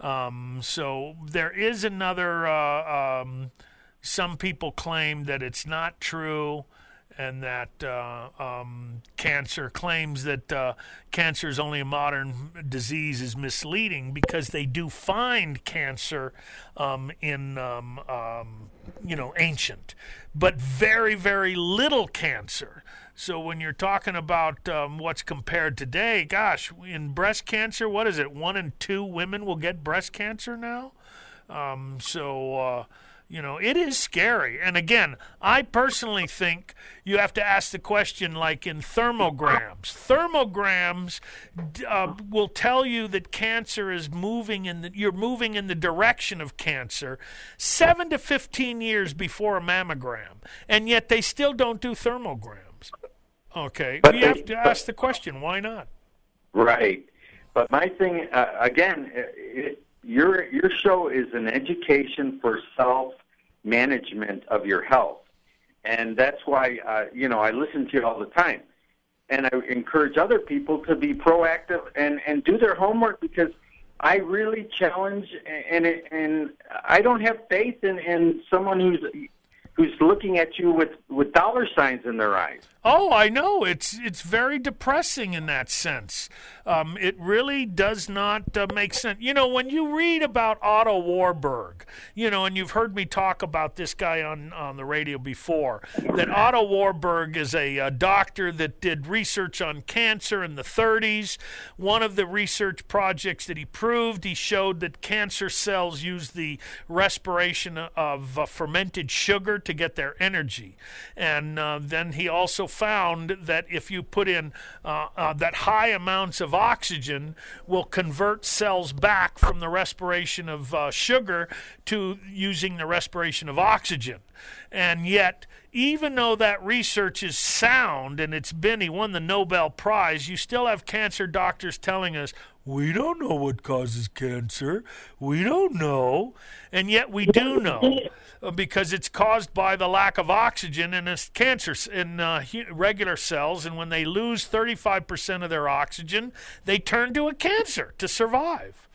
Um, so there is another. Uh, um, some people claim that it's not true, and that uh, um, cancer claims that uh, cancer is only a modern disease is misleading because they do find cancer um, in um, um, you know ancient, but very very little cancer. So when you're talking about um, what's compared today, gosh, in breast cancer, what is it? One in two women will get breast cancer now. Um, so, uh, you know, it is scary. And again, I personally think you have to ask the question like in thermograms. Thermograms uh, will tell you that cancer is moving in the, you're moving in the direction of cancer 7 to 15 years before a mammogram. And yet they still don't do thermograms. Okay. But you they- have to ask the question, why not? Right. But my thing uh, again, uh, it, your your show is an education for self management of your health, and that's why uh, you know I listen to you all the time. and I encourage other people to be proactive and and do their homework because I really challenge and and I don't have faith in in someone who's who's looking at you with with dollar signs in their eyes. Oh, I know. It's it's very depressing in that sense. Um, it really does not uh, make sense. You know, when you read about Otto Warburg, you know, and you've heard me talk about this guy on on the radio before, that Otto Warburg is a, uh doctor that did research on cancer in the 30s. One of the research projects that he proved, he showed that cancer cells use the respiration of uh, fermented sugar to get their energy, and uh, then he also found that if you put in uh, uh, that high amounts of oxygen will convert cells back from the respiration of uh, sugar to using the respiration of oxygen. And yet, even though that research is sound and it's been, he won the Nobel Prize, you still have cancer doctors telling us, we don't know what causes cancer. We don't know. And yet we do know because it's caused by the lack of oxygen in this cancer in uh, regular cells. And when they lose 35% of their oxygen, they turn to a cancer to survive.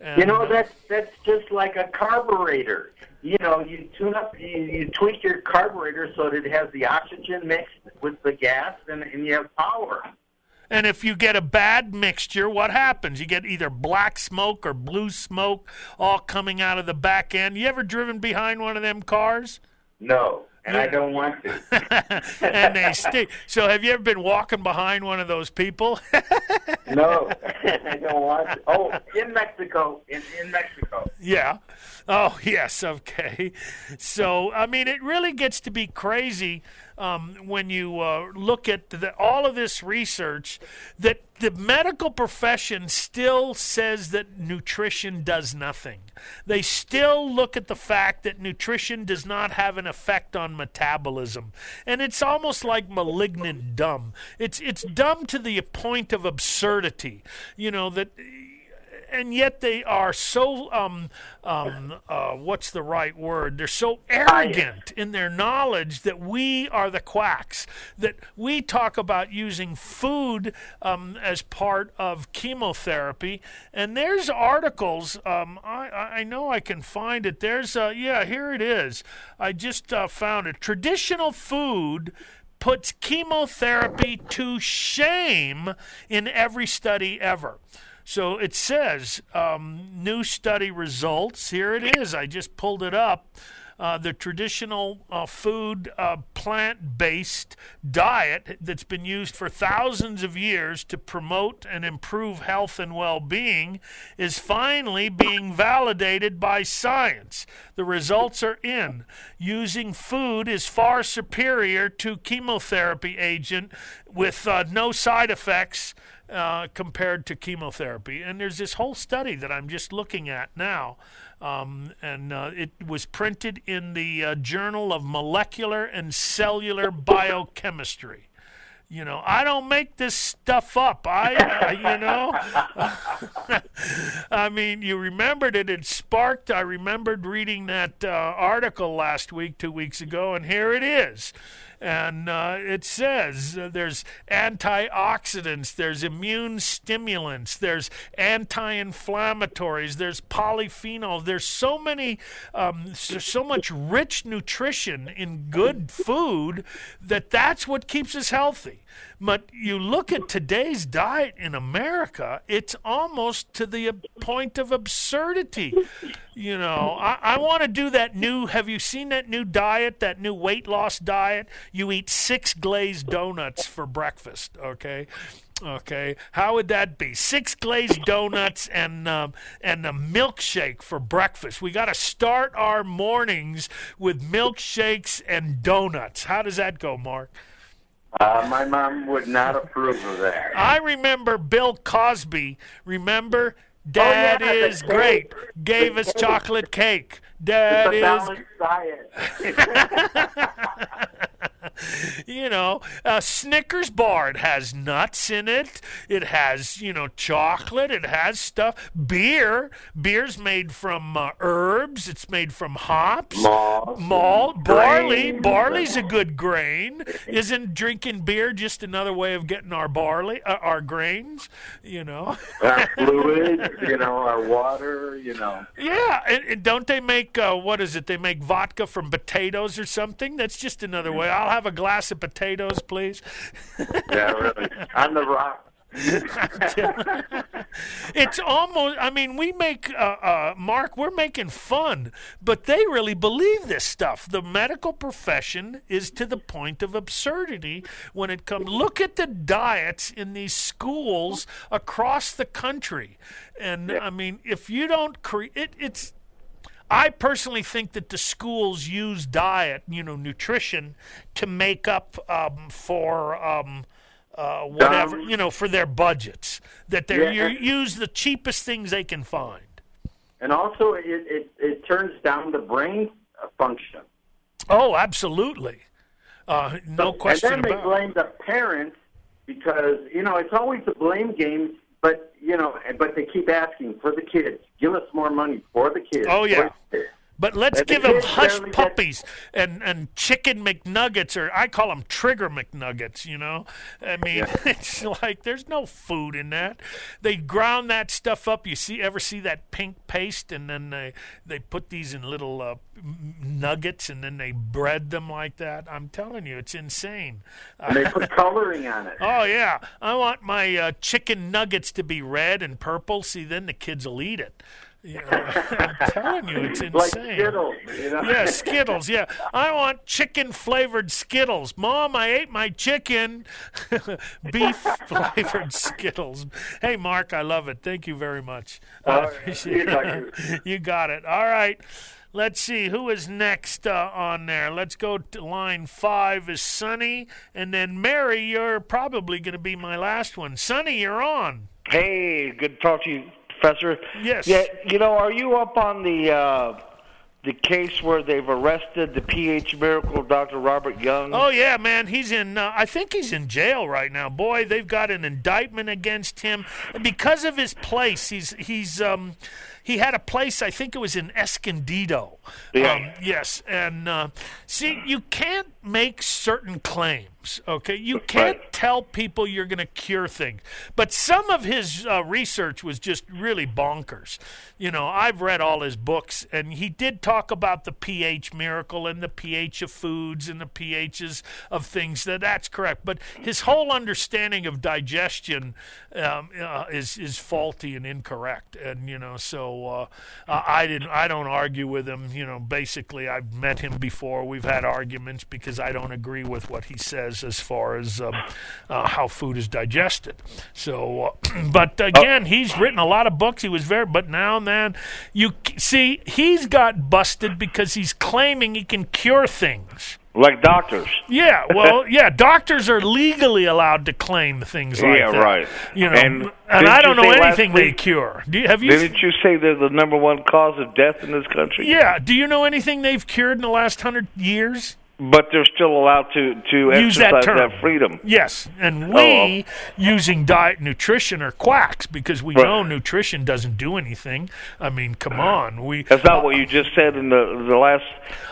And, You know uh, that's that's just like a carburetor. You know, you tune up, you, you tweak your carburetor so that it has the oxygen mixed with the gas, and, and you have power. And if you get a bad mixture, what happens? You get either black smoke or blue smoke all coming out of the back end. You ever driven behind one of them cars? No, and I don't want to. and they stay. So have you ever been walking behind one of those people? No, I don't want to. Oh, in Mexico, in in Mexico. Yeah. Oh, yes. Okay. So, I mean, it really gets to be crazy um, when you uh, look at the, all of this research that the medical profession still says that nutrition does nothing. They still look at the fact that nutrition does not have an effect on metabolism. And it's almost like malignant dumb. It's, it's dumb to the point of absurdity. You know, that and yet they are so um, um, uh, what's the right word? They're so arrogant in their knowledge that we are the quacks. That we talk about using food um, as part of chemotherapy, and there's articles. Um, I, I know I can find it. There's uh, yeah, here it is. I just uh, found it. Traditional food puts chemotherapy to shame in every study ever. So it says, um, new study results. Here it is. I just pulled it up. Uh, the traditional uh, food, uh, plant based diet that's been used for thousands of years to promote and improve health and well being is finally being validated by science. The results are in. Using food is far superior to chemotherapy agent with uh, no side effects uh, compared to chemotherapy. And there's this whole study that I'm just looking at now. Um, and uh, it was printed in the uh, Journal of Molecular and Cellular Biochemistry. You know, I don't make this stuff up. I, you know, I mean, you remembered it. It sparked. I remembered reading that uh, article last week, two weeks ago, and here it is. And uh, it says uh, there's antioxidants, there's immune stimulants, there's anti-inflammatories, there's polyphenols. There's so many, um, there's so much rich nutrition in good food that that's what keeps us healthy. But you look at today's diet in America, it's almost to the point of absurdity. You know, I, I want to do that new. Have you seen that new diet, that new weight loss diet? You eat six glazed donuts for breakfast, okay? Okay, how would that be? Six glazed donuts and um, and a milkshake for breakfast. We got to start our mornings with milkshakes and donuts. How does that go, Mark? Uh, my mom would not approve of that. I remember Bill Cosby. Remember, Dad Oh, yeah, is great. Gave The us cake. chocolate cake. Dad is. you know, a Snickers bar. It has nuts in it. It has, you know, chocolate. It has stuff. Beer. Beer's made from uh, herbs. It's made from hops. Malt. Malt. Barley. grain. Barley's a good grain. Isn't drinking beer just another way of getting our barley, uh, our grains? You know. Our fluid, you know, our water, you know. Yeah, and, and don't they make uh, what is it? They make vodka from potatoes or something. That's just another way. I'll have a glass of potatoes, please. Yeah, really. On the rock. it's almost. I mean, we make uh, uh, Mark. We're making fun, but they really believe this stuff. The medical profession is to the point of absurdity when it comes. Look at the diets in these schools across the country, and I mean, if you don't create, it, it's. I personally think that the schools use diet, you know, nutrition, to make up um, for um, uh, whatever, you know, for their budgets. That they Yeah. you use the cheapest things they can find. And also, it, it, it turns down the brain function. Oh, absolutely, uh, no question and then about. they blame the parents because you know it's always a blame game. But you know, but they keep asking for the kids. Give us more money for the kids. Oh, yeah. For the kids. But let's give them hush barely get- puppies and, and chicken McNuggets, or I call them trigger McNuggets, you know? I mean, it's like there's no food in that. They ground that stuff up. You see, ever see that pink paste? And then they, they put these in little uh, nuggets and then they bread them like that. I'm telling you, it's insane. And they put coloring on it. Oh yeah, I want my uh, chicken nuggets to be red and purple. See, then the kids will eat it. You know, I'm telling you, it's insane. Like Skittles, you know? Yeah, Skittles. Yeah, I want chicken flavored Skittles. Mom, I ate my chicken. Beef flavored Skittles. Hey, Mark, I love it. Thank you very much. I appreciate You it. you got it. All right. Let's see who is next uh, on there. Let's go to line five is Sunny, and then Mary. You're probably going to be my last one. Sunny, you're on. Hey, good to talk to you, Professor. Yes. Yeah, you know, are you up on the uh, the case where they've arrested the PH miracle, Dr. Robert Young? Oh yeah, man, he's in. Uh, I think he's in jail right now. Boy, they've got an indictment against him because of his place. He's he's um, he had a place. I think it was in Escondido. Yeah. Um, yes, and uh, see, you can't make certain claims. Okay, you can't tell people you're going to cure things. But some of his uh, research was just really bonkers. You know, I've read all his books, and he did talk about the pH miracle and the pH of foods and the pHs of things. That that's correct. But his whole understanding of digestion um, uh, is is faulty and incorrect. And you know, so uh, uh, I didn't. I don't argue with him. You know, basically, I've met him before. We've had arguments because I don't agree with what he says as far as um, uh, how food is digested. So, uh, but again, he's written a lot of books. He was very, but now, and then, you see, he's got busted because he's claiming he can cure things. Like doctors. Yeah, well, yeah, doctors are legally allowed to claim things like Yeah, that. right. You know, And and, I don't know anything they week- cure. Do you, have you? Didn't you say they're the number one cause of death in this country? yeah. Do you know anything they've cured in the last hundred years? But they're still allowed to, to Use that exercise term. freedom. Yes, and Oh, we using diet nutrition are quacks because we Right. know nutrition doesn't do anything. I mean, come uh-huh. on, we. That's not what uh, you just said in the the last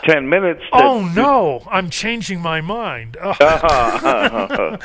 ten minutes. that- Oh no, I'm changing my mind. Oh. Uh-huh.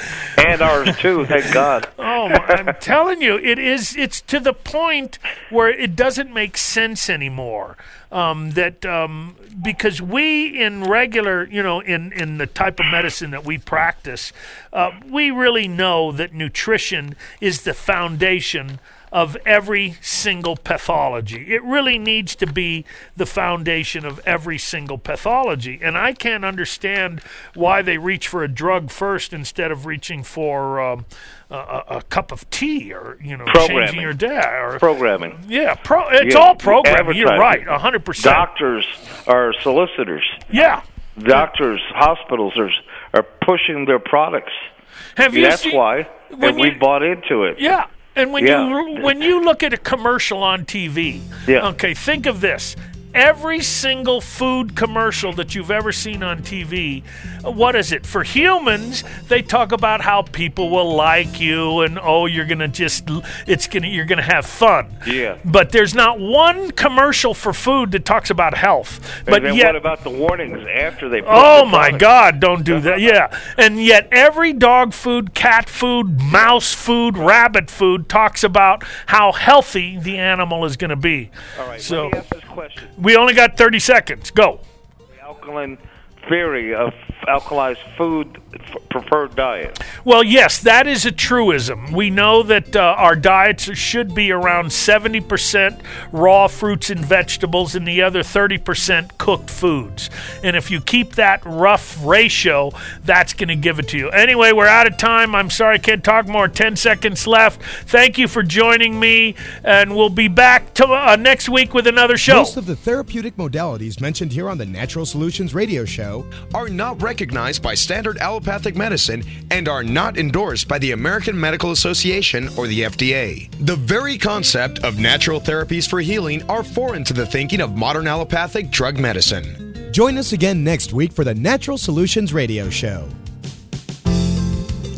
and ours too. Thank God. Oh, I'm telling you, it is. It's to the point where it doesn't make sense anymore. Um, that um, because we in regular, you know, in in the type of medicine that we practice, uh, we really know that nutrition is the foundation of every single pathology. It really needs to be the foundation of every single pathology. And I can't understand why they reach for a drug first instead of reaching for um, a, a, cup of tea or, you know, changing Programming. your day. Or, Programming. yeah, pro, it's Yeah, all programming. You're right, 100%. Doctors are solicitors. Yeah. Doctors, hospitals are are pushing their products. Have you That's seen- why, and we bought into it. Yeah. And when Yeah. you when you look at a commercial on TV, Yeah. okay, think of this. Every single food commercial that you've ever seen on TV, uh, what is it? For humans, they talk about how people will like you and oh, you're gonna just it's gonna you're gonna have fun. Yeah. But there's not one commercial for food that talks about health. But and then yet, what about the warnings after they? Put Oh the my product? God! Don't do that. Yeah, and yet every dog food, cat food, mouse food, rabbit food talks about how healthy the animal is going to be. All right. So let me ask this question: we only got thirty seconds. Go. The alkaline theory of alkalized food f- preferred diet. Well, yes, that is a truism. We know that uh, our diets should be around 70% raw fruits and vegetables and the other 30% cooked foods. And if you keep that rough ratio, that's going to give it to you. Anyway, we're out of time. I'm sorry I can't talk more. 10 seconds left. Thank you for joining me, and we'll be back to, uh, next week with another show. Most of the therapeutic modalities mentioned here on the Natural Solutions Radio Show are not recognized by standard allopathic medicine and are not endorsed by the American Medical Association or the FDA. The very concept of natural therapies for healing are foreign to the thinking of modern allopathic drug medicine. Join us again next week for the Natural Solutions Radio Show.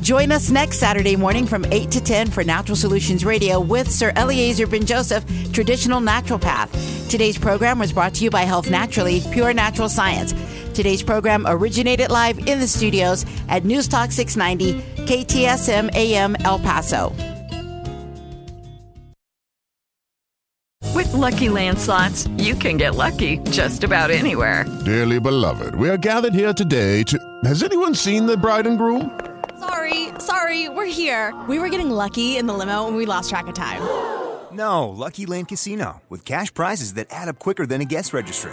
Join us next Saturday morning from 8 to 10 for Natural Solutions Radio with Sir Eliezer Ben Joseph, traditional naturopath. Today's program was brought to you by Health Naturally, pure natural science. Today's program originated live in the studios at News Talk 690, KTSM AM El Paso. With Lucky Land slots, you can get lucky just about anywhere. Dearly beloved, we are gathered here today to. Has anyone seen the bride and groom? Sorry, sorry, we're here. We were getting lucky in the limo and we lost track of time. No, Lucky Land Casino, with cash prizes that add up quicker than a guest registry.